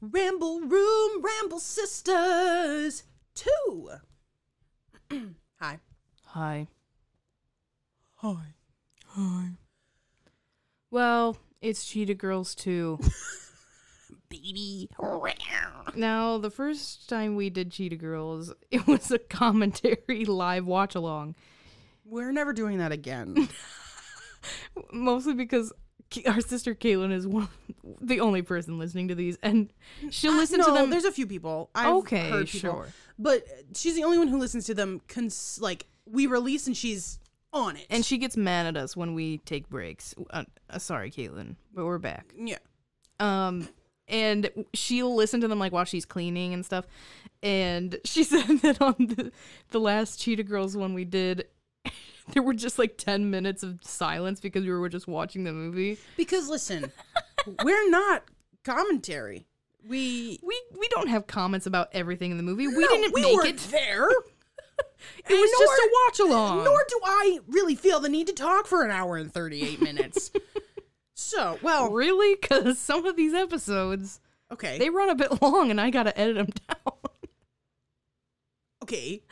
Ramble Room, Ramble Sisters 2. Hi. Hi. Hi. Hi. Well, it's Cheetah Girls 2. Baby. now, the first time we did Cheetah Girls, it was a commentary live watch along. We're never doing that again. Mostly because K- our sister Caitlin is one the only person listening to these, and she'll listen Uh, no, to them. There's a few people. I've Okay, people, sure. But she's the only one who listens to them. Cons- like we release and she's on it. And she gets mad at us when we take breaks. Uh, uh, sorry, Caitlin, but we're back. yeah, Um, and she'll listen to them like while she's cleaning and stuff. And she said that on the, the last Cheetah Girls one we did, there were just like 10 minutes of silence because we were just watching the movie. because listen, we're not commentary. We We we don't have comments about everything in the movie. We No, didn't we make it. there. It was just a watch along. Nor do I really feel the need to talk for an hour and 38 minutes. so, well, Really? Because some of these episodes, okay. they run a bit long and I gotta edit them down. okay.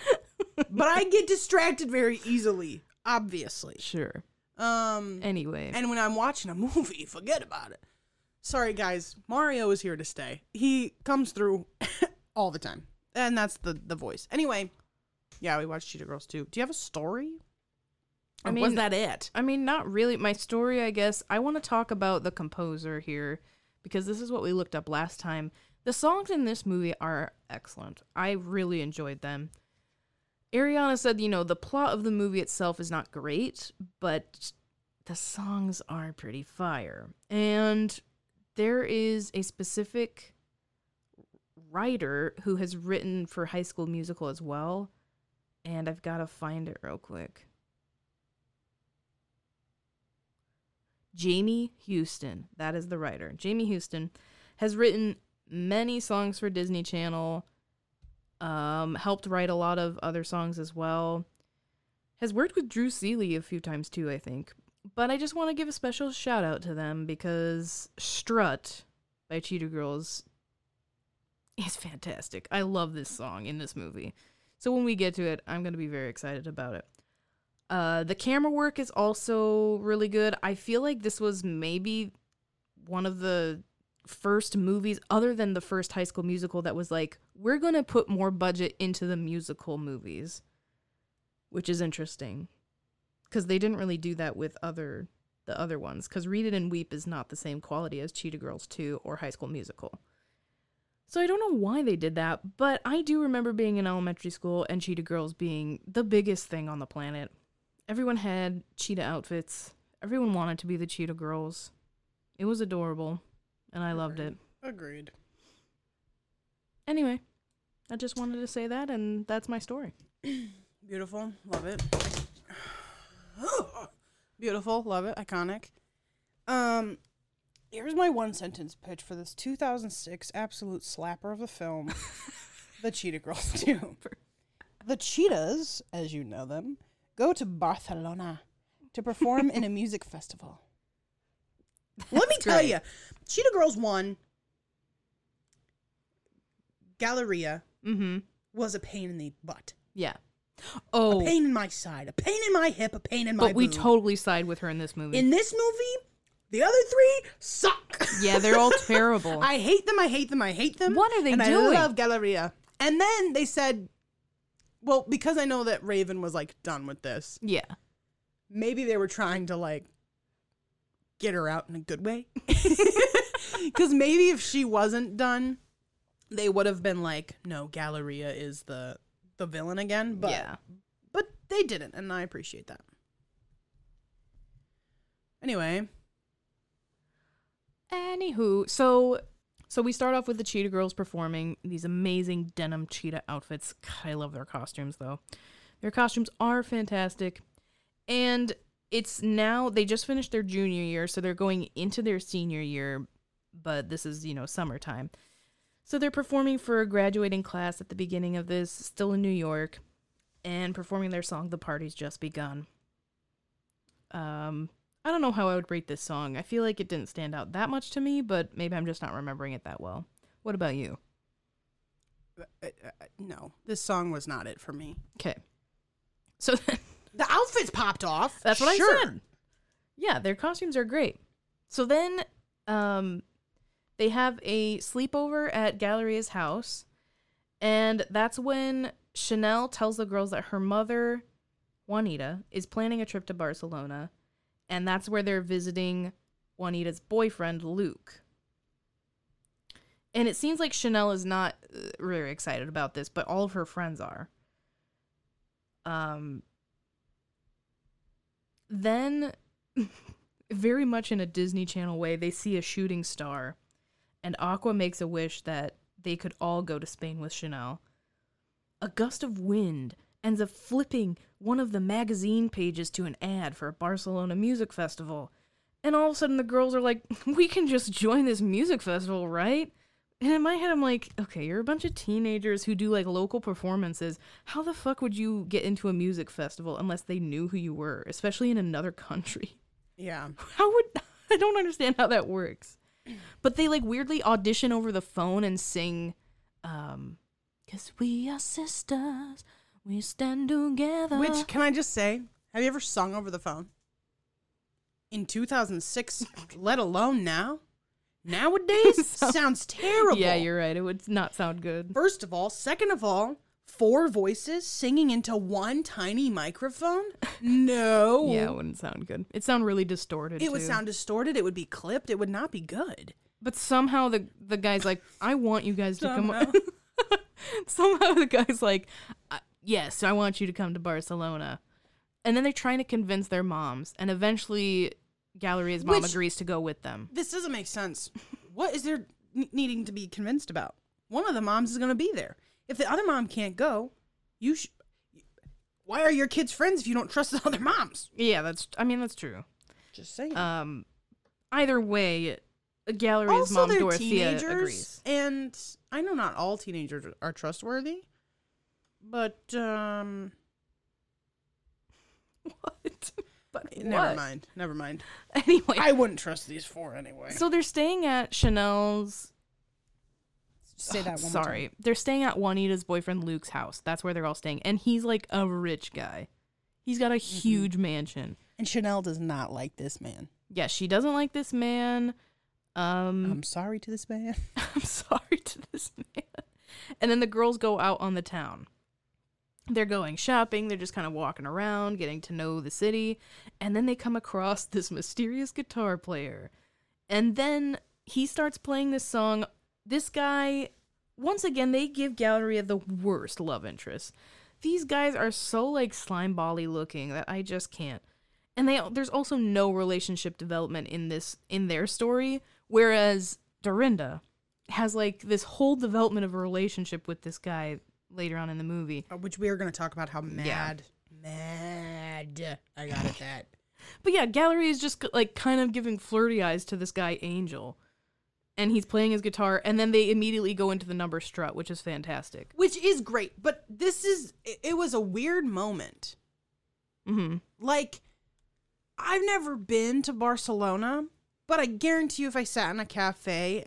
but I get distracted very easily, obviously. Sure. Um Anyway. and when I'm watching a movie, forget about it. Sorry guys, Mario is here to stay. He comes through all the time. And that's the the voice. Anyway, yeah, we watched Cheetah Girls too. Do you have a story? I mean, was that it? I mean, not really. My story, I guess, I want to talk about the composer here because this is what we looked up last time. The songs in this movie are excellent. I really enjoyed them. Ariana said, you know, the plot of the movie itself is not great, but the songs are pretty fire. And there is a specific writer who has written for High School Musical as well. And I've got to find it real quick. Jamie Houston, that is the writer. Jamie Houston has written many songs for Disney Channel. Um, helped write a lot of other songs as well. Has worked with Drew Seeley a few times too, I think. But I just want to give a special shout out to them because Strut by Cheetah Girls is fantastic. I love this song in this movie. So when we get to it, I'm going to be very excited about it. Uh, the camera work is also really good. I feel like this was maybe one of the first movies, other than the first High School Musical, that was like, we're gonna put more budget into the musical movies, which is interesting, because they didn't really do that with other the other ones. Because Read It and Weep is not the same quality as Cheetah Girls 2 or High School Musical. So I don't know why they did that, but I do remember being in elementary school and Cheetah Girls being the biggest thing on the planet. Everyone had cheetah outfits. Everyone wanted to be the cheetah girls. It was adorable, and I loved it. Agreed. Anyway, I just wanted to say that, and that's my story. Beautiful. Love it. Beautiful. Love it. Iconic. Um, here's my one sentence pitch for this 2006 absolute slapper of a film, The Cheetah Girls 2. The Cheetahs, as you know them, go to Barcelona to perform in a music festival. Let me tell great. you, Cheetah Girls 1, Galleria Mm-hmm. was a pain in the butt. Yeah. Oh, A pain in my side, a pain in my hip, a pain in my but we boob. totally side with her in this movie. In this movie, the other three suck. yeah, they're all terrible. I hate them. I hate them. I hate them. What are they and doing? I love Galleria. And then they said, well, because I know that Raven was like done with this, yeah. maybe they were trying to like get her out in a good way. Because maybe if she wasn't done, they would have been like, no, Galleria is the the villain again. But yeah. but they didn't, and I appreciate that. Anyway, Anywho, so so we start off with the cheetah girls performing these amazing denim cheetah outfits. God, I love their costumes though. Their costumes are fantastic. And it's now they just finished their junior year, so they're going into their senior year, but this is, you know, summertime. So they're performing for a graduating class at the beginning of this, still in New York, and performing their song The Party's Just Begun. Um I don't know how I would rate this song. I feel like it didn't stand out that much to me, but maybe I'm just not remembering it that well. What about you? Uh, uh, no, this song was not it for me. Okay. So then, The outfits popped off. that's what sure. I said. Yeah, their costumes are great. So then, um, they have a sleepover at Galleria's house, and that's when Chanel tells the girls that her mother, Juanita, is planning a trip to Barcelona, and that's where they're visiting Juanita's boyfriend, Luke. And it seems like Chanel is not uh, really excited about this, but all of her friends are. Um, then, very much in a Disney Channel way, they see a shooting star, and Aqua makes a wish that they could all go to Spain with Chanel. A gust of wind ends up flipping one of the magazine pages to an ad for a Barcelona music festival. And all of a sudden, the girls are like, We can just join this music festival, right? And in my head, I'm like, okay, you're a bunch of teenagers who do like local performances. How the fuck would you get into a music festival unless they knew who you were, especially in another country? Yeah. How would I don't understand how that works. But they like weirdly audition over the phone and sing um cuz we are sisters, we stand together. Which can I just say? Have you ever sung over the phone? In 2006, let alone now. Nowadays, Sounds- terrible. Yeah, you're right. It would not sound good. First of all, second of all, four voices singing into one tiny microphone? No. Yeah, it wouldn't sound good. It sound really distorted. It would sound distorted. It would be clipped. It would not be good. But somehow the the guy's like, I want you guys to come. somehow the guy's like, "Uh, yes, I want you to come to Barcelona, and then they're trying to convince their moms, and eventually, Galleria's mom Which- agrees to go with them. This doesn't make sense. What is there n- needing to be convinced about? One of the moms is going to be there. If the other mom can't go, you sh- Why are your kids friends if you don't trust the other moms? Yeah, that's. I mean, that's true. Just saying. Um, either way, Galleria's also, mom they're Dorothea teenagers, agrees. and I know not all teenagers are trustworthy, but um, What? But never what? mind. Never mind. Anyway, I wouldn't trust these four anyway. so they're staying at Chanel's say that one Sorry. more time. They're staying at Juanita's boyfriend Luke's house. That's where they're all staying. And he's like a rich guy. He's got a huge mansion. And Chanel does not like this man. Yeah, she doesn't like this man. Um I'm sorry to this man. I'm sorry to this man. And then the girls go out on the town. They're going shopping, they're just kind of walking around, getting to know the city, and then they come across this mysterious guitar player. And then he starts playing this song. This guy, once again, they give Galleria the worst love interest. These guys are so like slime bally looking that I just can't. And they there's also no relationship development in this in their story, whereas Dorinda has like this whole development of a relationship with this guy later on in the movie. Uh, Which we are going to talk about how mad, mad. I got it. That But yeah, Gallery is just like kind of giving flirty eyes to this guy Angel. And he's playing his guitar and then they immediately go into the number strut, which is fantastic. which is great, but this is it, it was a weird moment. Mhm. Like I've never been to Barcelona, but I guarantee you if I sat in a cafe,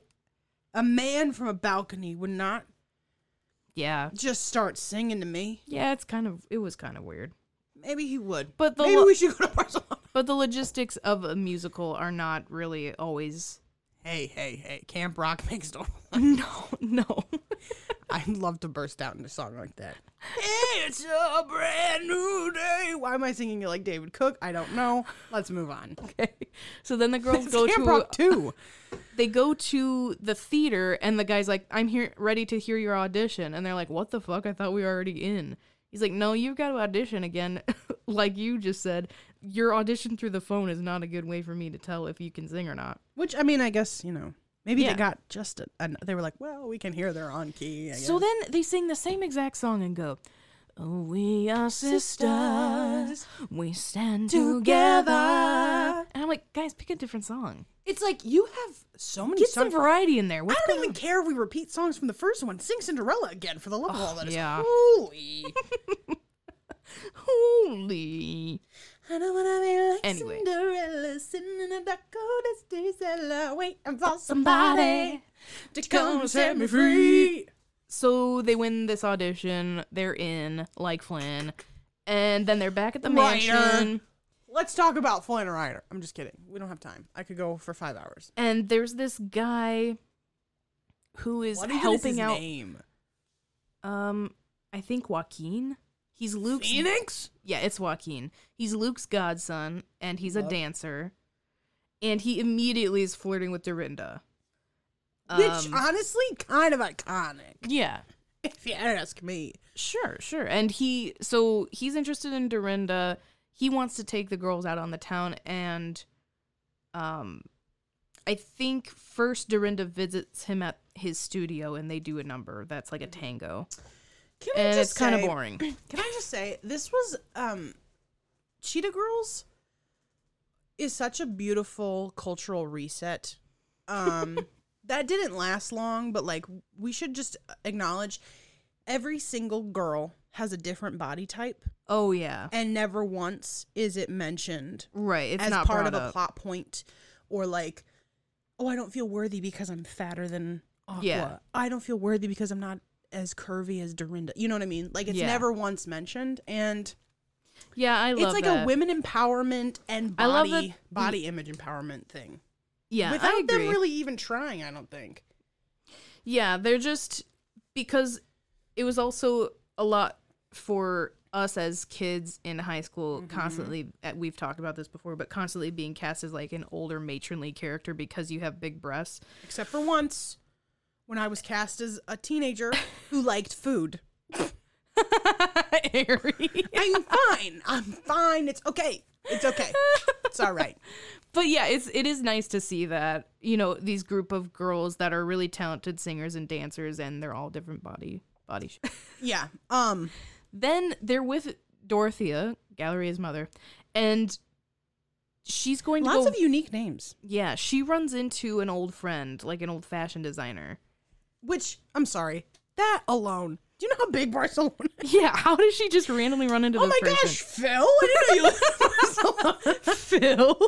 a man from a balcony would not Yeah. just start singing to me. Yeah, it's kind of it was kind of weird. Maybe he would. But the Maybe lo- we should go to Barcelona. but the logistics of a musical are not really always Hey, hey, hey. Camp Rock makes no No, no. I'd love to burst out into a song like that. It's a brand new day. Why am I singing it like David Cook? I don't know. Let's move on. okay. So then the girls go Camp to Rock too. they go to the theater and the guy's like, I'm here ready to hear your audition. And they're like, What the fuck? I thought we were already in. He's like, No, you've got to audition again. like you just said, your audition through the phone is not a good way for me to tell if you can sing or not. Which I mean, I guess you know, maybe Yeah. they got just a, an, they were like, well, we can hear they're on key. I So then they sing the same exact song and go, Oh, we are sisters. We stand together. And I'm like, guys, pick a different song. it's like you have so many Get some variety in there. I don't even care if we repeat songs from the first one. Sing Cinderella again for the love of all that is yeah. holy. Holy. I don't wanna be like Anyway. Cinderella sitting in a Dakota state cellar waiting for somebody to come and set me free. So they win this audition. They're in, like Flynn, and then they're back at the Rider. mansion. Let's talk about Flynn Rider. I'm just kidding. We don't have time. I could go for five hours. And there's this guy who is What even is helping his out. name? Um, I think Joaquin. He's Luke's. Phoenix. Yeah, it's Joaquin. He's Luke's godson, and he's a Love. dancer. And he immediately is flirting with Dorinda. Which Um, honestly, kind of iconic, yeah, if you ask me. Sure, sure. And he so he's interested in Dorinda. He wants to take the girls out on the town and um I think first Dorinda visits him at his studio and they do a number that's like a tango. Can And it's kind of boring. Can I just say this was um Cheetah Girls is such a beautiful cultural reset. Um that didn't last long, but like we should just acknowledge every single girl has a different body type Oh yeah. and never once is it mentioned Right. It's as not part of brought a plot point or like oh I don't feel worthy because I'm fatter than Aqua. Yeah. I don't feel worthy because I'm not as curvy as Dorinda. You know what I mean? Like it's Yeah. never once mentioned and Yeah, I love it's like that. a women empowerment and I love body body image empowerment thing. Yeah, Without I agree. them really even trying, I don't think. Yeah, they're just because it was also a lot for us as kids in high school constantly uh, we've talked about this before but constantly being cast as like an older matronly character because you have big breasts Except for once when I was cast as a teenager who liked food. Airy. I'm fine. I'm fine. It's okay. It's okay. It's all right. but yeah it's it is nice to see that you know these group of girls that are really talented singers and dancers and they're all different body body shape. Yeah. Um then they're with Dorothea Galleria's mother and she's going to lots of unique names. Yeah, she runs into an old friend, like an old fashion designer. Which I'm sorry. That alone. Do you know how big Barcelona is? Yeah, how does she just randomly run into Oh my person? gosh, Phil! I didn't know you lived in Barcelona. Phil.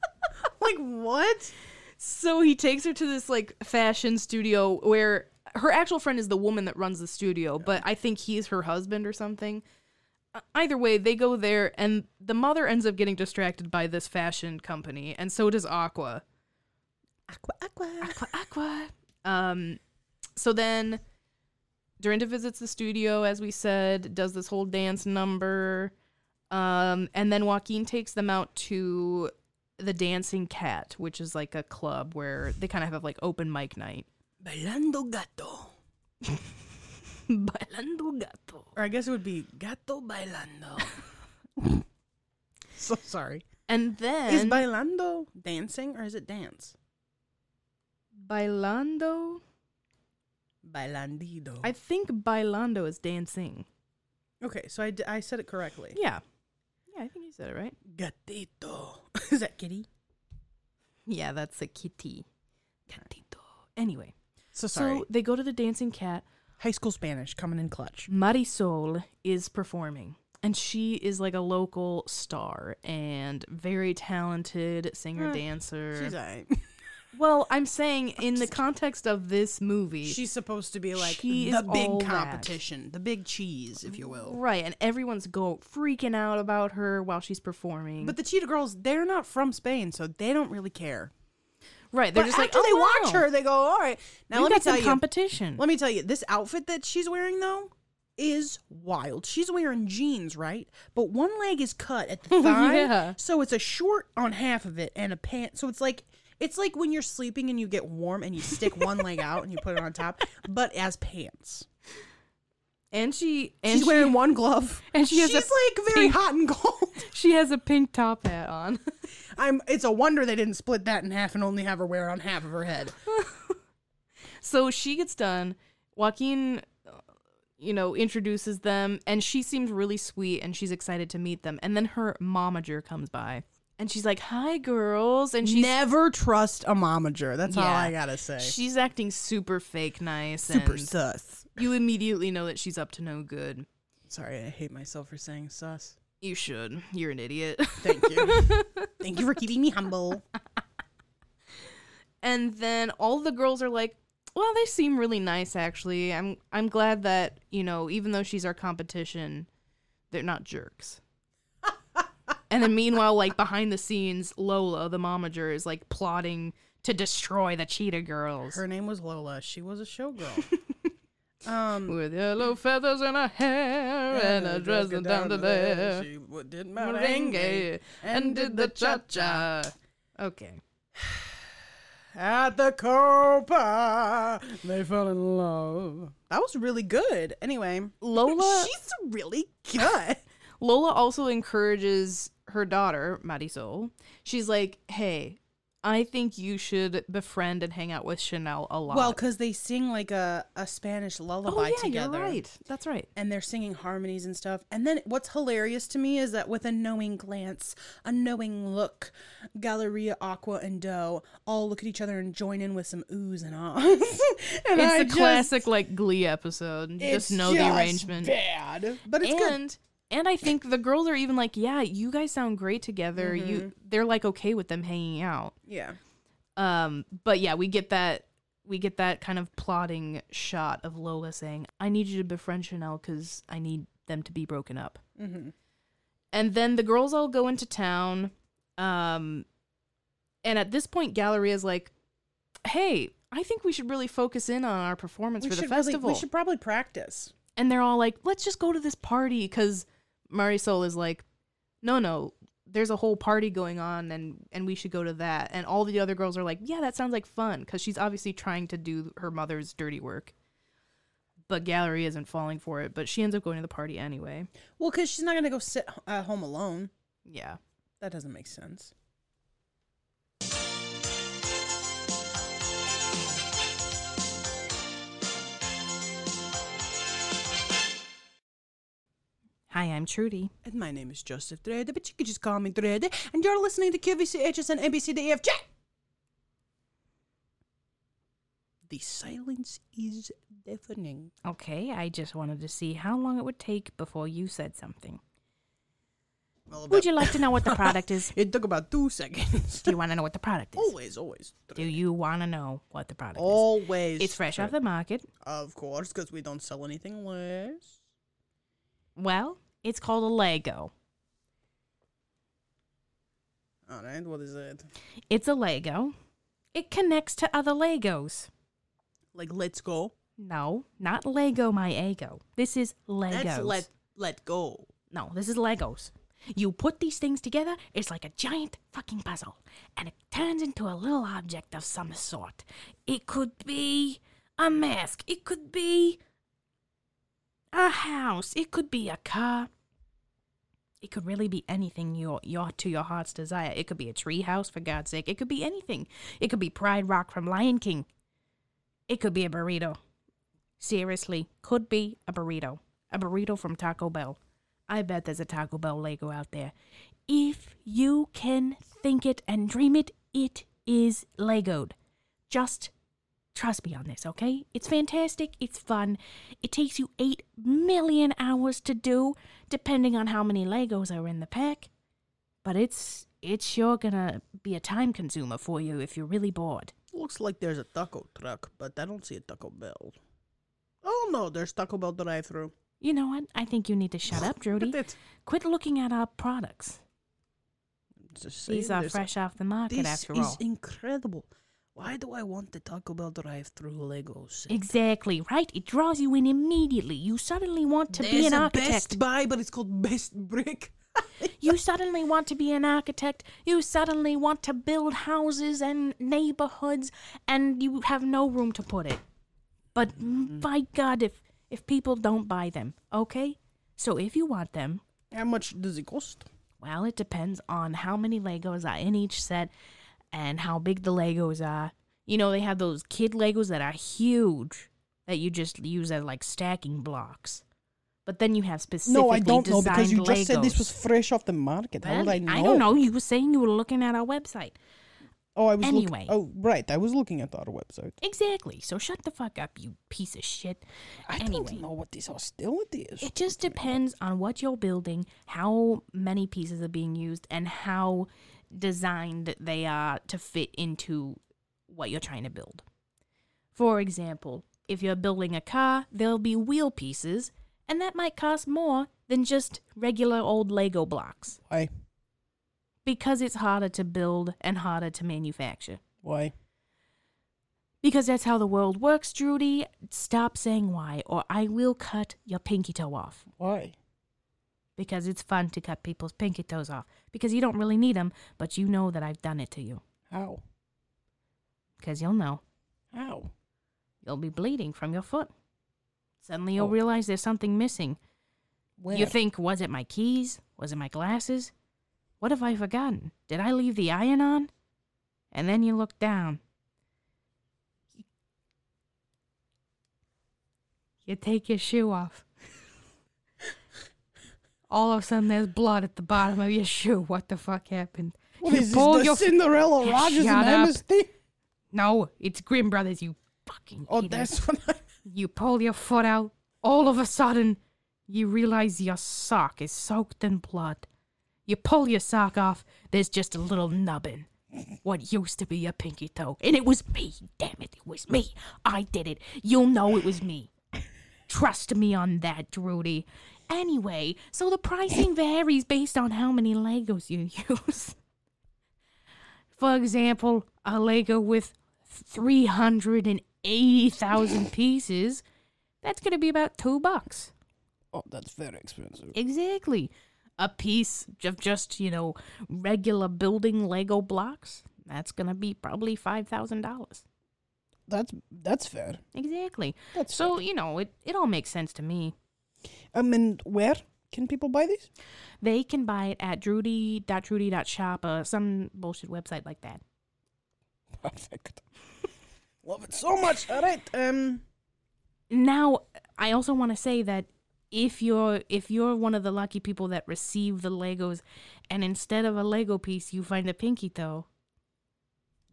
like what? so he takes her to this like fashion studio where her actual friend is the woman that runs the studio, but I think he's her husband or something. Uh, Either way, they go there and the mother ends up getting distracted by this fashion company, and so does Aqua. Aqua, aqua. Aqua, Aqua. Um, so then Dorinda visits the studio, as we said, does this whole dance number. Um, and then Joaquin takes them out to the Dancing Cat, which is like a club where they kind of have like open mic night. Bailando gato. Bailando gato. Or I guess it would be gato bailando. so sorry. And then is bailando dancing or is it dance? Bailando. Bailandido. I think Bailando is dancing. okay, so I, d- I said it correctly. Yeah. Yeah, I think you said it right. Gatito. is that kitty? Yeah, that's a kitty. Gatito. Anyway. So sorry. So they go to the dancing cat. High school Spanish coming in clutch. Marisol is performing, and she is like a local star and very talented singer dancer. She's alright. well, I'm saying in the context of this movie, She's supposed to be like She the big all that. competition, the big cheese, if you will. right, and everyone's go freaking out about her while she's performing. But the Cheetah Girls, they're not from Spain, so they don't really care. right, they're But just like, oh, they watch her, they go, "All right." Now we've let me tell you. competition. Let me tell you, this outfit that she's wearing though is wild. She's wearing jeans, right? But one leg is cut at the thigh, Yeah. so it's a short on half of it and a pant. So it's like it's like when you're sleeping and you get warm and you stick one leg out and you put it on top, but as pants. and she and she's she, wearing one glove, and she has she's a like very pink- hot and cold. she has a pink top hat on. I'm. It's a wonder they didn't split that in half and only have her wear on half of her head. So she gets done. Joaquin, uh, you know, introduces them, and she seems really sweet, and she's excited to meet them. And then her momager comes by, and she's like, "Hi, girls," and she's Never trust a momager. That's all Yeah. I gotta say. she's acting super fake nice, Super and sus. you immediately know that she's up to no good. Sorry, I hate myself for saying sus. You should. You're an idiot. Thank you. Thank you for keeping me humble. and then all the girls are like, "Well, they seem really nice actually. I'm I'm glad that, you know, even though she's our competition, they're not jerks." And then meanwhile like behind the scenes, Lola, the momager is like plotting to destroy the cheetah girls. Her name was Lola. She was a showgirl. um, With yellow feathers in her hair and a dress down to there. She did Merengue and did the cha cha. Okay. at the Copa. They fell in love. That was really good. Anyway, Lola she's really good. Lola also encourages her daughter, Marisol. She's like, "Hey, I think you should befriend and hang out with Chanel a lot." Well, because they sing like a, a Spanish lullaby oh yeah, together. you're right. That's right. And they're singing harmonies and stuff. And then what's hilarious to me is that with a knowing glance, a knowing look, Galleria, Aqua, and Doe all look at each other and join in with some oohs and ahs. and It's I the just- classic like Glee episode. Just know the arrangement. Bad, but it's good. And I think the girls are even like, "Yeah, you guys sound great together." Mm-hmm. You they're like okay with them hanging out. Yeah. Um, but yeah, we get that we get that kind of plotting shot of Lola saying, "I need you to befriend Chanel because I need them to be broken up." Mm-hmm. And then the girls all go into town. Um, and at this point, Galleria's like, "Hey, I think we should really focus in on our performance We for the should really- festival." we should probably practice. And they're all like, "Let's just go to this party," because Marisol is like, "No, no." There's a whole party going on, and and we should go to that. And all the other girls are like, "Yeah, that sounds like fun," because she's obviously trying to do her mother's dirty work. But Gallery isn't falling for it. But she ends up going to the party anyway. Well, because she's not going to go sit at home alone. Yeah. That doesn't make sense. Hi, I'm Trudy. And my name is Joseph Drede, but you can just call me Drede. And you're listening to QVCHS and ABCDEFJ. The silence is deafening. Okay, I just wanted to see how long it would take before you said something. Well, Would you like to know what the product is? It took about two seconds. Do you want to know what the product is? always, always. Do you want to know what the product is? Always. It's fresh off the market. Of course, because we don't sell anything less. Well, it's called a Lego. All right, what is it? It's a Lego. It connects to other Legos. Like, let's go. No, not Lego my ego. This is Legos. Let's let let go. No, this is Legos. You put these things together, it's like a giant fucking puzzle, and it turns into a little object of some sort. It could be a mask, it could be a house, it could be a car. It could really be anything your your to your heart's desire. It could be a tree house for God's sake. It could be anything. It could be Pride Rock from Lion King. It could be a burrito. Seriously, could be a burrito. A burrito from Taco Bell. I bet there's a Taco Bell Lego out there. If you can think it and dream it, it is Legoed. Just trust me on this, okay? It's fantastic. It's fun. It takes you 8 million hours to do, depending on how many Legos are in the pack. But it's it's sure gonna be a time consumer for you if you're really bored. Looks like there's a taco truck, but I don't see a Taco Bell. Oh no, there's Taco Bell drive-through. You know what? I think you need to shut up, Jody. Quit looking at our products. These are fresh off the market, This after all. This is incredible. Why do I want the Taco Bell drive-through Legos? Exactly, right? It draws you in immediately. You suddenly want to be There's an a architect. Best Buy, but it's called Best Brick. You suddenly want to be an architect. You suddenly want to build houses and neighborhoods, and you have no room to put it. But Mm-hmm. by God, if if people don't buy them, okay? So if you want them, How much does it cost? well, it depends on how many Legos are in each set and how big the Legos are. You know, they have those kid Legos that are huge that you just use as like stacking blocks. But then you have specifically No, I don't know because you designed just said this was fresh off the market. How would I know? I don't know. You were saying you were looking at our website. Oh, I was look- Anyway. oh, right. I was looking at the other website. Exactly. So shut the fuck up, you piece of shit. I Anyway. don't even know what this hostility is. It just depends on what you're building, how many pieces are being used, and how designed they are to fit into what you're trying to build. For example, if you're building a car, there'll be wheel pieces, and that might cost more than just regular old Lego blocks Why? because it's harder to build and harder to manufacture. Why? Because that's how the world works, Drudy. Stop saying why, or I will cut your pinky toe off. Why? Because it's fun to cut people's pinky toes off because you don't really need them, but you know that I've done it to you How? because you'll know. How? You'll be bleeding from your foot. Suddenly you'll Oh. realize there's something missing. Where? You think, was it my keys? Was it my glasses? What have I forgotten? Did I leave the iron on? And then you look down. You take your shoe off. All of a sudden, there's blood at the bottom of your shoe. What the fuck happened? What you is this, the your- Cinderella Rodgers Shut and up. Emma's? No, it's Grimm Brothers, you fucking Oh, idiot. that's what I... You pull your foot out. All of a sudden, you realize your sock is soaked in blood. You pull your sock off. There's just a little nubbin. What used to be your pinky toe. And it was me. Damn it, it was me. I did it. You'll know it was me. Trust me on that, Drudy. Anyway, so the pricing varies based on how many Legos you use. For example, a Lego with 380,000 pieces, that's going to be about two bucks. Oh, that's very expensive. Exactly. A piece of just, you know, regular building Lego blocks, that's going to be probably $5,000. That's that's fair. Exactly. That's So, you know, it, it all makes sense to me. Um, and where can people buy these? They can buy it at drudy.drudy.shop, uh, some bullshit website like that. Perfect. Love it so much. All right. Um. now i also want to say that if you're if you're one of the lucky people that receive the legos and instead of a lego piece you find a pinky toe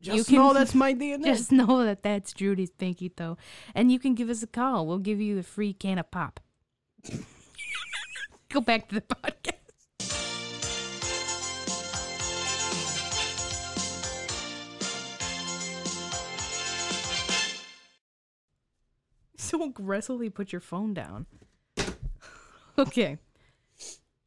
Just You can- know that's my DNA. just know that that's judy's pinky toe and you can give us a call we'll give you a free can of pop go back to the podcast so aggressively put your phone down. okay.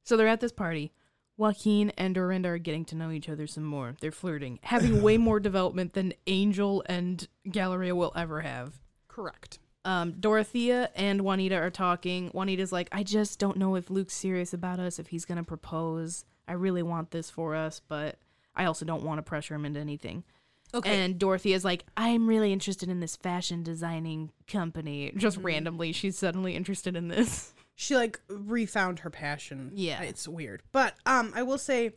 So they're at this party. Joaquin and Dorinda are getting to know each other some more. They're flirting, having way more development than Angel and Galleria will ever have. Correct. Um, Dorothea and Juanita are talking. Juanita's like, I just don't know if Luke's serious about us, if he's gonna propose. I really want this for us, but I also don't want to pressure him into anything. Okay. And Dorothea's like, I'm really interested in this fashion designing company. Just randomly, she's suddenly interested in this. she like refound her passion. Yeah. It's weird. But um I will say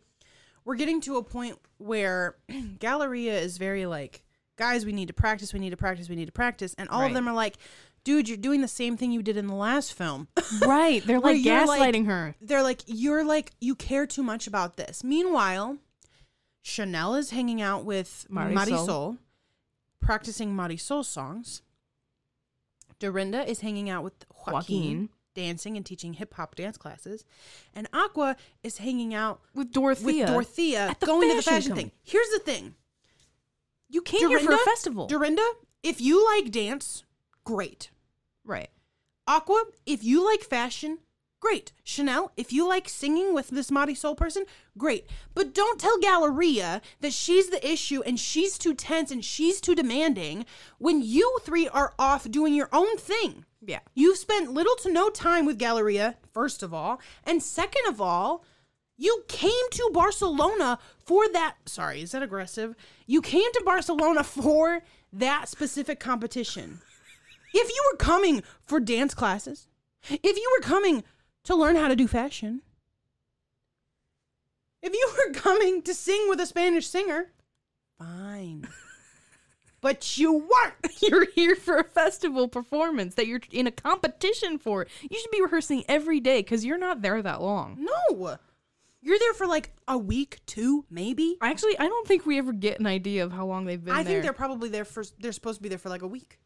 we're getting to a point where Galleria is very like, guys, we need to practice, we need to practice, we need to practice. And all Right. of them are like, dude, you're doing the same thing you did in the last film. Right. They're like you're like- gaslighting her. They're like, you're like, you care too much about this. Meanwhile, Chanel is hanging out with Marisol. Marisol, practicing Marisol songs. Dorinda is hanging out with Joaquin, Joaquin. dancing and teaching hip hop dance classes. And Aqua is hanging out With Dorothea. with Dorothea at the going to the fashion fashion company. thing. Here's the thing. You came here for a festival. Dorinda, if you like dance, great. right. Aqua, if you like fashion, great. Chanel, if you like singing with this Marisol person, great. But don't tell Galleria that she's the issue and she's too tense and she's too demanding when you three are off doing your own thing. Yeah. You've spent little to no time with Galleria, first of all. And second of all, you came to Barcelona for that. Sorry, is that aggressive? You came to Barcelona for that specific competition. If you were coming for dance classes, if you were coming to learn how to do fashion, if you were coming to sing with a Spanish singer, fine. But you weren't. You're here for a festival performance that you're in a competition for. You should be rehearsing every day because you're not there that long. No. You're there for like a week, two, maybe. Actually, I don't think we ever get an idea of how long they've been I there. think they're probably there for. They're supposed to be there for like a week.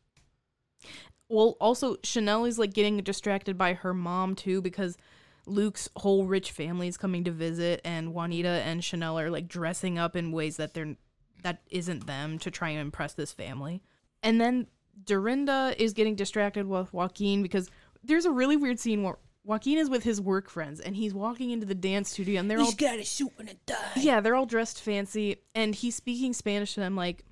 Well, also Chanel is like getting distracted by her mom too because Luke's whole rich family is coming to visit, and Juanita and Chanel are like dressing up in ways that they're that isn't them to try and impress this family. And then Dorinda is getting distracted with Joaquin because there's a really weird scene where Joaquin is with his work friends and he's walking into the dance studio and they're all She's got a suit and a tie. yeah, they're all dressed fancy, and he's speaking Spanish to them. Like,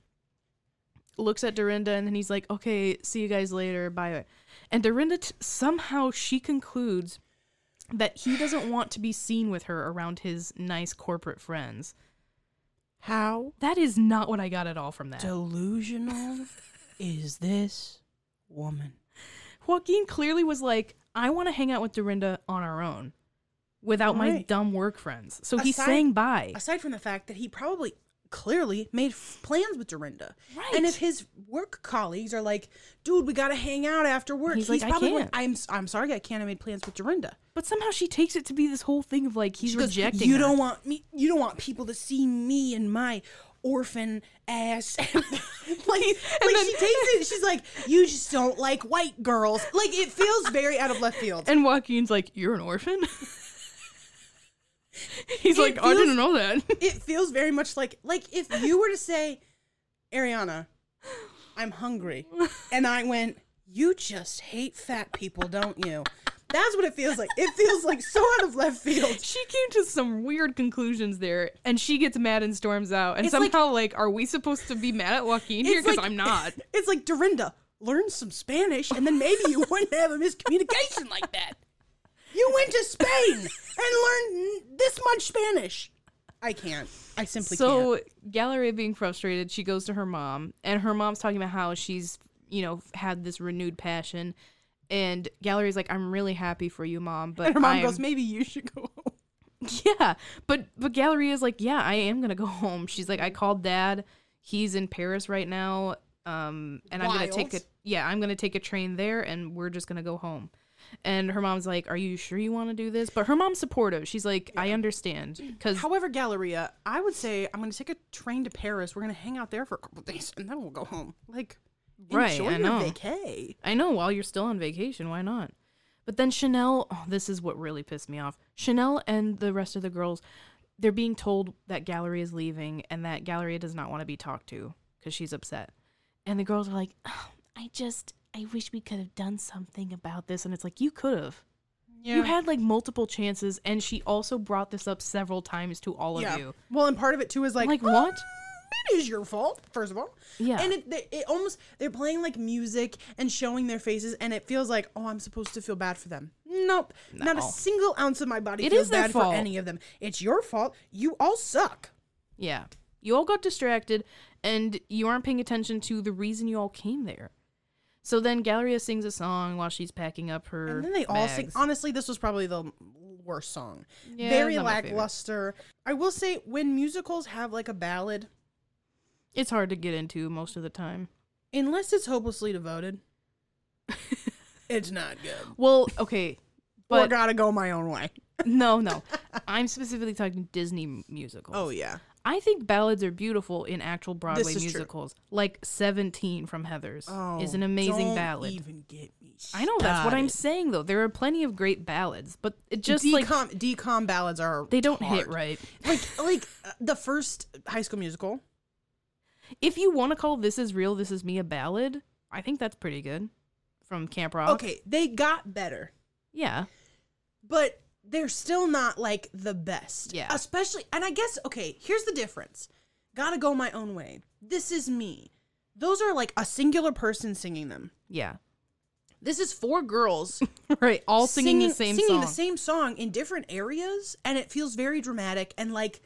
looks at Dorinda, and then he's like, "Okay, see you guys later, bye." And Dorinda t- somehow she concludes that he doesn't want to be seen with her around his nice corporate friends. How That is not what I got at all from that. delusional is this woman? Joaquin clearly was like, "I want to hang out with Dorinda on our own." Without my dumb work friends. So he's saying bye. Aside from the fact that he probably clearly made f- plans with Dorinda. Right. And if his work colleagues are like, "Dude, we got to hang out after work," He's he's, like, I can't. like, I'm, I'm sorry, I can't. I made plans with Dorinda." But somehow she takes it to be this whole thing of like he's She goes, rejecting You her. don't want me. You don't want people to see me and my orphan ass. like, like she takes it. She's like, you just don't like white girls. Like it feels very out of left field. And Joaquin's like, "You're an orphan." He's It like, "I didn't know that." it feels very much like like if you were to say, Ariana, I'm hungry, and I went, you just hate fat people, don't you? That's what it feels like. It feels like so out of left field. she came to some weird conclusions there, and she gets mad and storms out. And It's somehow, like, are we supposed to be mad at Joaquin here? Because like- I'm not. It's like Dorinda, learn some Spanish, and then maybe you wouldn't have a miscommunication like that. You went to Spain and learned this much Spanish. I can't. I simply So can't. So Galleria being frustrated, she goes to her mom, and her mom's talking about how she's, you know, had this renewed passion. And Galleria's like, "I'm really happy for you, mom." But And her mom I am- goes, maybe you should go home. Yeah, but but Galleria is like, yeah, I am gonna go home. She's like, I called dad. He's in Paris right now. Um, and I'm gonna take a yeah, I'm gonna take a train there, and we're just gonna go home. And her mom's like, "Are you sure you want to do this?" But her mom's supportive. She's like, "I understand," because However, Galleria, I would say I'm going to take a train to Paris. We're going to hang out there for a couple days, and then we'll go home. Like, Right, enjoy I your know. vacay. I know while you're still on vacation, why not? But then Chanel, oh, this is what really pissed me off. Chanel and the rest of the girls, they're being told that Gallery is leaving and that Galleria does not want to be talked to because she's upset. And the girls are like, "Oh, I just, I wish we could have done something about this. And it's like, you could have. You had like multiple chances, and she also brought this up several times to all of yeah. you. Well, and part of it too is like, Like, "Um, what? It is your fault, first of all. Yeah. And it, they- it almost they're playing like music and showing their faces, and it feels like, oh, I'm supposed to feel bad for them. Nope, not a single ounce of my body It feels is bad fault. for any of them. It's your fault. You all suck. Yeah. You all got distracted and you aren't paying attention to the reason you all came there. So then Galleria sings a song while she's packing up her. And then they all sing. Honestly, this was probably the worst song. Yeah, Very it's not my favorite. lackluster. I will say, when musicals have like a ballad, It's hard to get into most of the time. unless it's hopelessly devoted, it's not good. Well, okay. or But gotta go my own way. no, no. I'm specifically talking Disney musicals. Oh yeah. I think ballads are beautiful in actual Broadway is true. musicals. Like 17 from Heathers Oh, is an amazing don't ballad. Even get me. I know that's what I'm saying though. There are plenty of great ballads, but it just like DCOM DCOM ballads are they don't hit right. Like like uh, the first High School Musical. If you want to call This Is Real, This Is Me a ballad, I think that's pretty good. From Camp Rock. Okay, they got better, Yeah. but they're still not like the best. Yeah. Especially, and I guess okay. Here's the difference. Gotta go my own way. This is me. Those are like a singular person singing them. Yeah. This is four girls right. All singing, the same singing song. the same song in different areas, and it feels very dramatic and like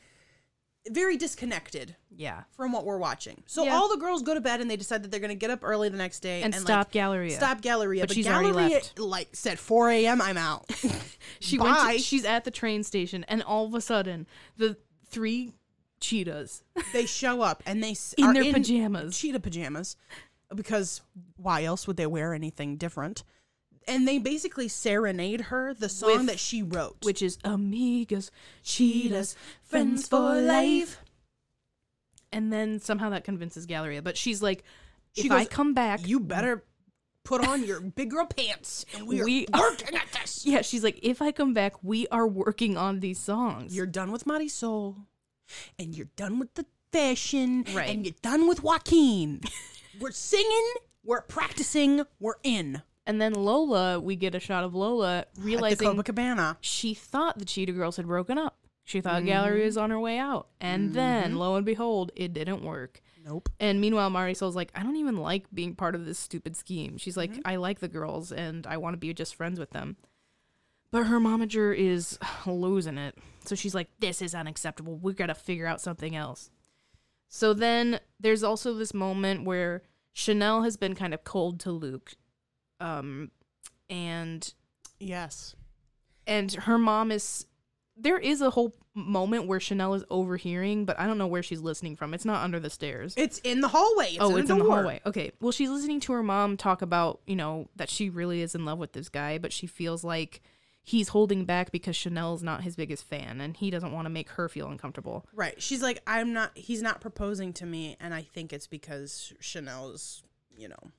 very disconnected yeah. from what we're watching. So Yeah. all the girls go to bed and they decide that they're going to get up early the next day And and, stop like, Galleria. Stop Galleria, But but, she's already left. like said 4 a.m. I'm out. She went to, she's at the train station and all of a sudden the three cheetahs they show up and they in are their pajamas. cheetah pajamas, because why else would they wear anything different? And they basically serenade her the song With- that she wrote. which is amigas, cheetahs, friends for life. And then somehow that convinces Galleria, but she's like, She if I goes, come back, you better put on your big girl pants and we are working at this. yeah, she's like, if I come back, we are working on these songs. You're done with Soul, and you're done with the fashion, Right. and you're done with Joaquin. we're singing, we're practicing, we're in. And then Lola, we get a shot of Lola At the realizing Copacabana. she thought the Cheetah Girls had broken up. She thought Mm-hmm. Galleria was on her way out, and then lo and behold, it didn't work. Nope. And meanwhile, Marisol's like, I don't even like being part of this stupid scheme. She's like, Mm-hmm. I like the girls and I want to be just friends with them. But her momager is losing it. So she's like, this is unacceptable. We got to figure out something else. So then there's also this moment where Chanel has been kind of cold to Luke. Um, and Yes. and her mom is there is a whole moment where Chanel is overhearing, but I don't know where she's listening from. It's not under the stairs It's in the hallway. It's oh, in it's in the hallway. Okay. Well, she's listening to her mom talk about, you know, that she really is in love with this guy, but she feels like he's holding back because Chanel's not his biggest fan and he doesn't want to make her feel uncomfortable. Right. She's like, I'm not, he's not proposing to me. And I think it's because Chanel's, you know,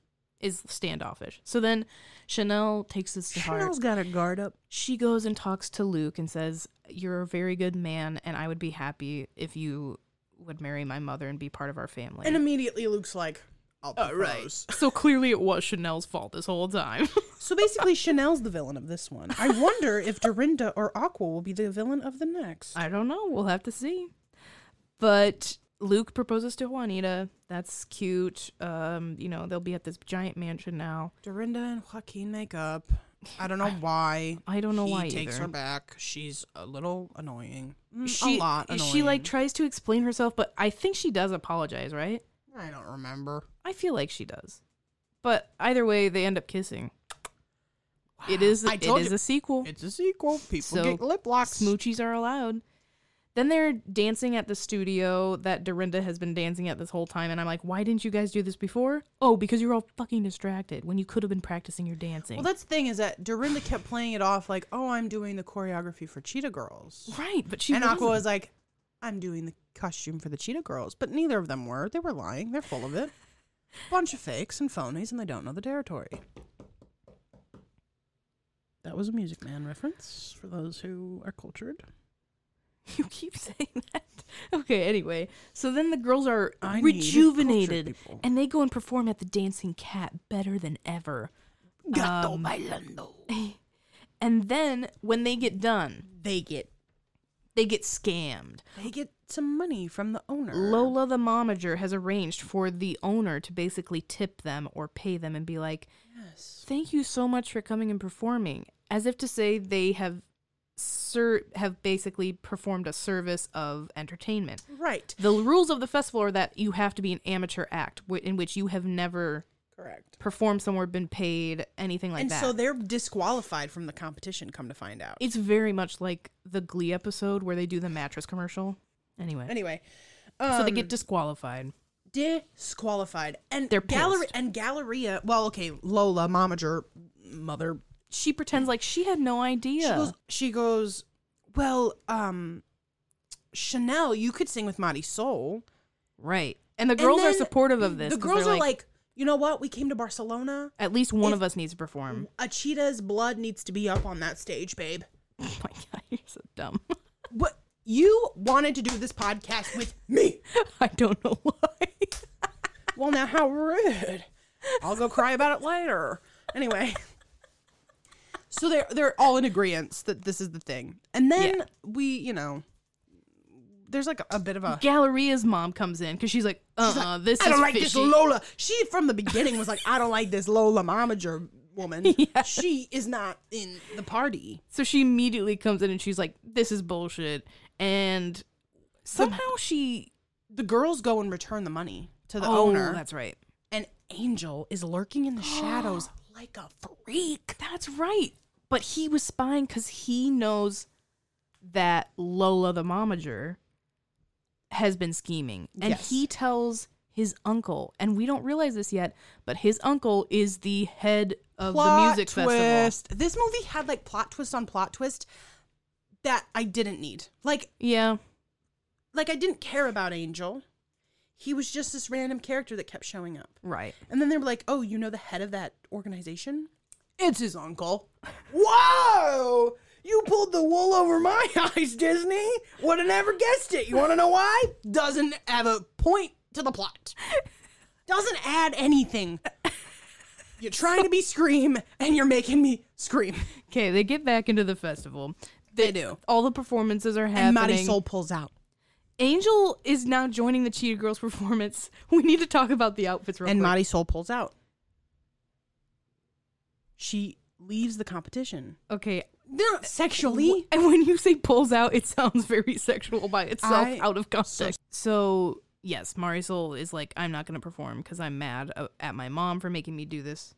Is standoffish. So then Chanel takes this to heart. Chanel's got her guard up. She goes and talks to Luke and says, You're a very good man, and I would be happy if you would marry my mother and be part of our family. And immediately Luke's like, I'll Uh, propose. so clearly it was Chanel's fault this whole time. So basically, Chanel's the villain of this one. I wonder if Dorinda or Aqua will be the villain of the next. I don't know. We'll have to see. But Luke proposes to Juanita. That's cute. Um, you know, they'll be at this giant mansion now. Dorinda and Joaquin make up. I don't know why. I don't know he why takes either. her back. She's a little annoying. Mm, She a lot annoying. she like tries to explain herself, but I think she does apologize, right? I don't remember. I feel like she does. But either way, they end up kissing. It is I it is you. a sequel. It's a sequel. People So, get lip locks. Smoochies are allowed. Then they're dancing at the studio that Dorinda has been dancing at this whole time, and I'm like, why didn't you guys do this before? Oh, because you're all fucking distracted when you could have been practicing your dancing. Well, that's the thing is that Dorinda kept playing it off like, "Oh, I'm doing the choreography for Cheetah Girls," right, but she and Aqua wasn't. was like, "I'm doing the costume for the Cheetah Girls," but neither of them were. They were lying. They're full of it. Bunch of fakes and phonies, and they don't know the territory. That was a Music Man reference for those who are cultured. You keep saying that. Okay, anyway. So then the girls are I need rejuvenated cultured people. and they go and perform at the Dancing Cat better than ever. Gato Um, bailando. And then when they get done, They get they get scammed. they get some money from the owner. Lola the momager has arranged for the owner to basically tip them or pay them and be like, Yes. "Thank you so much for coming and performing," as if to say they have ser- have basically performed a service of entertainment. Right. The rules of the festival are that you have to be an amateur act w- in which you have never Correct. performed somewhere, been paid, anything like and that. so they're disqualified from the competition. Come to find out. it's very much like the Glee episode where they do the mattress commercial. Anyway, Anyway, so they um, get disqualified. disqualified, and They're gallery and Galleria. Well, okay, Lola, momager, mother. She pretends like she had no idea. She goes. She goes. Well, um, Chanel, you could sing with Marisol. right. And the girls are supportive of this. The girls are like, you know what? We came to Barcelona. at least one if- of us needs to perform. A cheetah's blood needs to be up on that stage, babe. Oh my god, you're so dumb. What you wanted to do this podcast with me? I don't know why. Well, now how rude. I'll go cry about it later. Anyway. So they're they're all in agreement that this is the thing. And then Yeah. we, you know, there's like a, a bit of a Galleria's mom comes in because she's like, uh, She's like, this I don't like this. Lola. She from the beginning was like, I don't like this Lola momager woman. Yeah. She is not in the party. So she immediately comes in and she's like, "This is bullshit," and somehow she The girls go and return the money to the oh, owner. That's right. and Angel is lurking in the shadows like a freak. That's right. But he was spying because he knows that Lola the momager has been scheming, and Yes. he tells his uncle. And we don't realize this yet, but his uncle is the head of plot the music festival. twist. This movie had like plot twist on plot twist that I didn't need. Like Yeah. like I didn't care about Angel. He was just this random character that kept showing up. Right. And then they were like, "Oh, you know the head of that organization? It's his uncle." Whoa! You pulled the wool over my eyes, Disney. Would have never guessed it. You want to know why? Doesn't have a point to the plot. Doesn't add anything. You're trying to be Scream, and you're making me scream. Okay, they get back into the festival. They do. All the performances are happening. And Marisol pulls out. Angel is now joining the Cheetah Girls performance. We need to talk about the outfits real and quick. Marisol pulls out. She leaves the competition. okay, Not sexually. and when you say pulls out, it sounds very sexual by itself I- out of context. So, yes, Marisol is like, I'm not going to perform because I'm mad uh, at my mom for making me do this.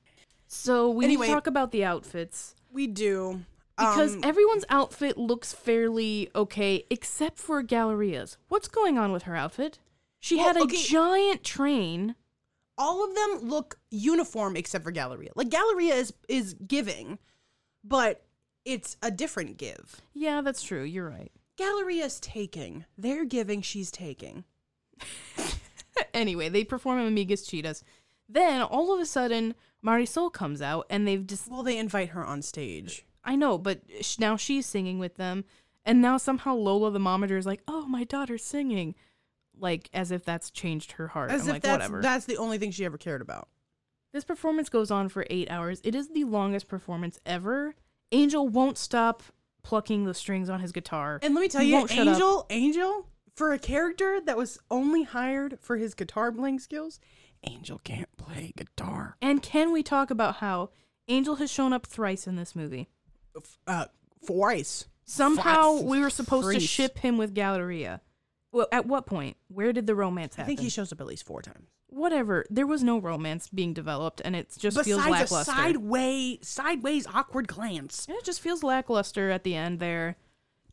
So we Anyway- talk about the outfits We do. because Um, everyone's outfit looks fairly okay except for Galleria's. What's going on with her outfit? She Well, had a okay. giant train. All of them look uniform except for Galleria. Like Galleria is is giving, but it's a different give. Yeah, that's true. You're right. Galleria's taking. They're giving, she's taking. anyway, they perform Amigas Cheetahs. Then all of a sudden, Marisol comes out, and they've just Well, they invite her on stage. I know, but sh- now she's singing with them, and now somehow Lola the momager is like, "Oh, my daughter's singing," like as if that's changed her heart. As I'm if like, that's whatever. that's the only thing she ever cared about. This performance goes on for eight hours. It is the longest performance ever. Angel won't stop plucking the strings on his guitar. And let me tell He you, won't shut up. Angel, Angel, for a character that was only hired for his guitar playing skills, Angel can't play guitar. And can we talk about how Angel has shown up thrice in this movie? Uh, twice. Somehow we were supposed to ship him with Galleria. Well, at what point? Where did the romance happen? I think he shows up at least four times. Whatever. There was no romance being developed, and it just feels Besides a lackluster. sideway, sideways awkward glance. Yeah, it just feels lackluster at the end there.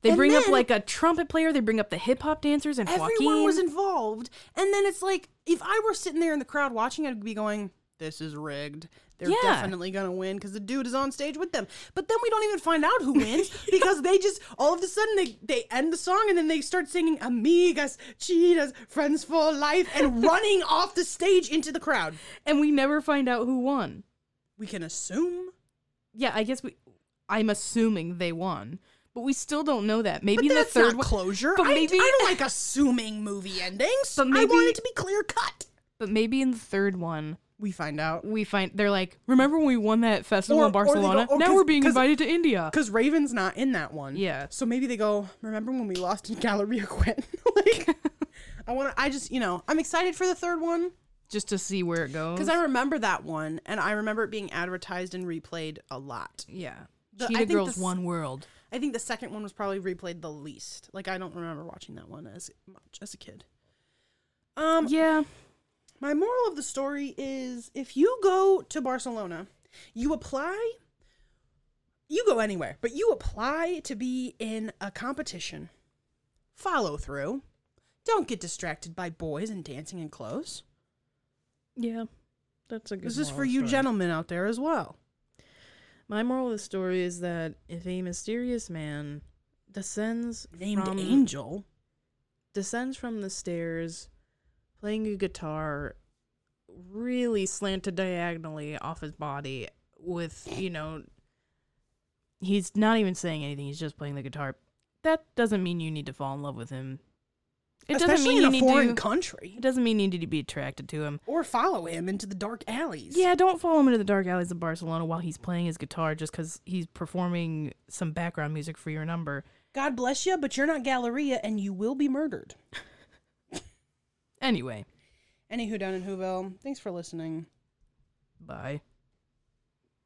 They And bring up like a trumpet player. They bring up the hip hop dancers and Everyone Joaquin. was involved, and then it's like if I were sitting there in the crowd watching, I'd be going, "This is rigged. They're Yeah. definitely gonna win because the dude is on stage with them." But then we don't even find out who wins because they just all of a sudden they they end the song and then they start singing "Amigas, Cheetahs, Friends for Life" and running off the stage into the crowd. and we never find out who won. We can assume, Yeah, I guess we. I'm assuming they won, but we still don't know that. Maybe the third one. closure. but I, maybe- I don't like assuming movie endings. But I maybe- want it to be clear cut. But maybe in the third one, We find out. we find they're like, remember when we won that festival Or- in or they go- Barcelona? now 'cause- we're being 'cause- invited to India. Because Raven's not in that one. Yeah. So maybe they go, remember when we lost in Galleria Quinn? like, I want to, I just, you know, I'm excited for the third one Just to see where it goes. because I remember that one and I remember it being advertised and replayed a lot. yeah. The- I Cheetah think Girls this- One World. I think the second one was probably replayed the least. Like, I don't remember watching that one as much as a kid. Um, Yeah. My moral of the story is if you go to Barcelona, you apply, you go anywhere, but you apply to be in a competition. Follow through. Don't get distracted by boys and dancing in clothes. Yeah. That's a good This is for you story. gentlemen out there as well. My moral of the story is that if a mysterious man descends Named from Angel. descends from the stairs playing a guitar really slanted diagonally off his body with, you know, he's not even saying anything, he's just playing the guitar. That doesn't mean you need to fall in love with him. It doesn't especially mean in you a need foreign to country. it doesn't mean you need to be attracted to him. Or follow him into the dark alleys. Yeah, don't follow him into the dark alleys of Barcelona while he's playing his guitar just because he's performing some background music for your number. God bless you, but you're not Galleria and you will be murdered. Anyway, Anywho, down in Whoville, thanks for listening. bye.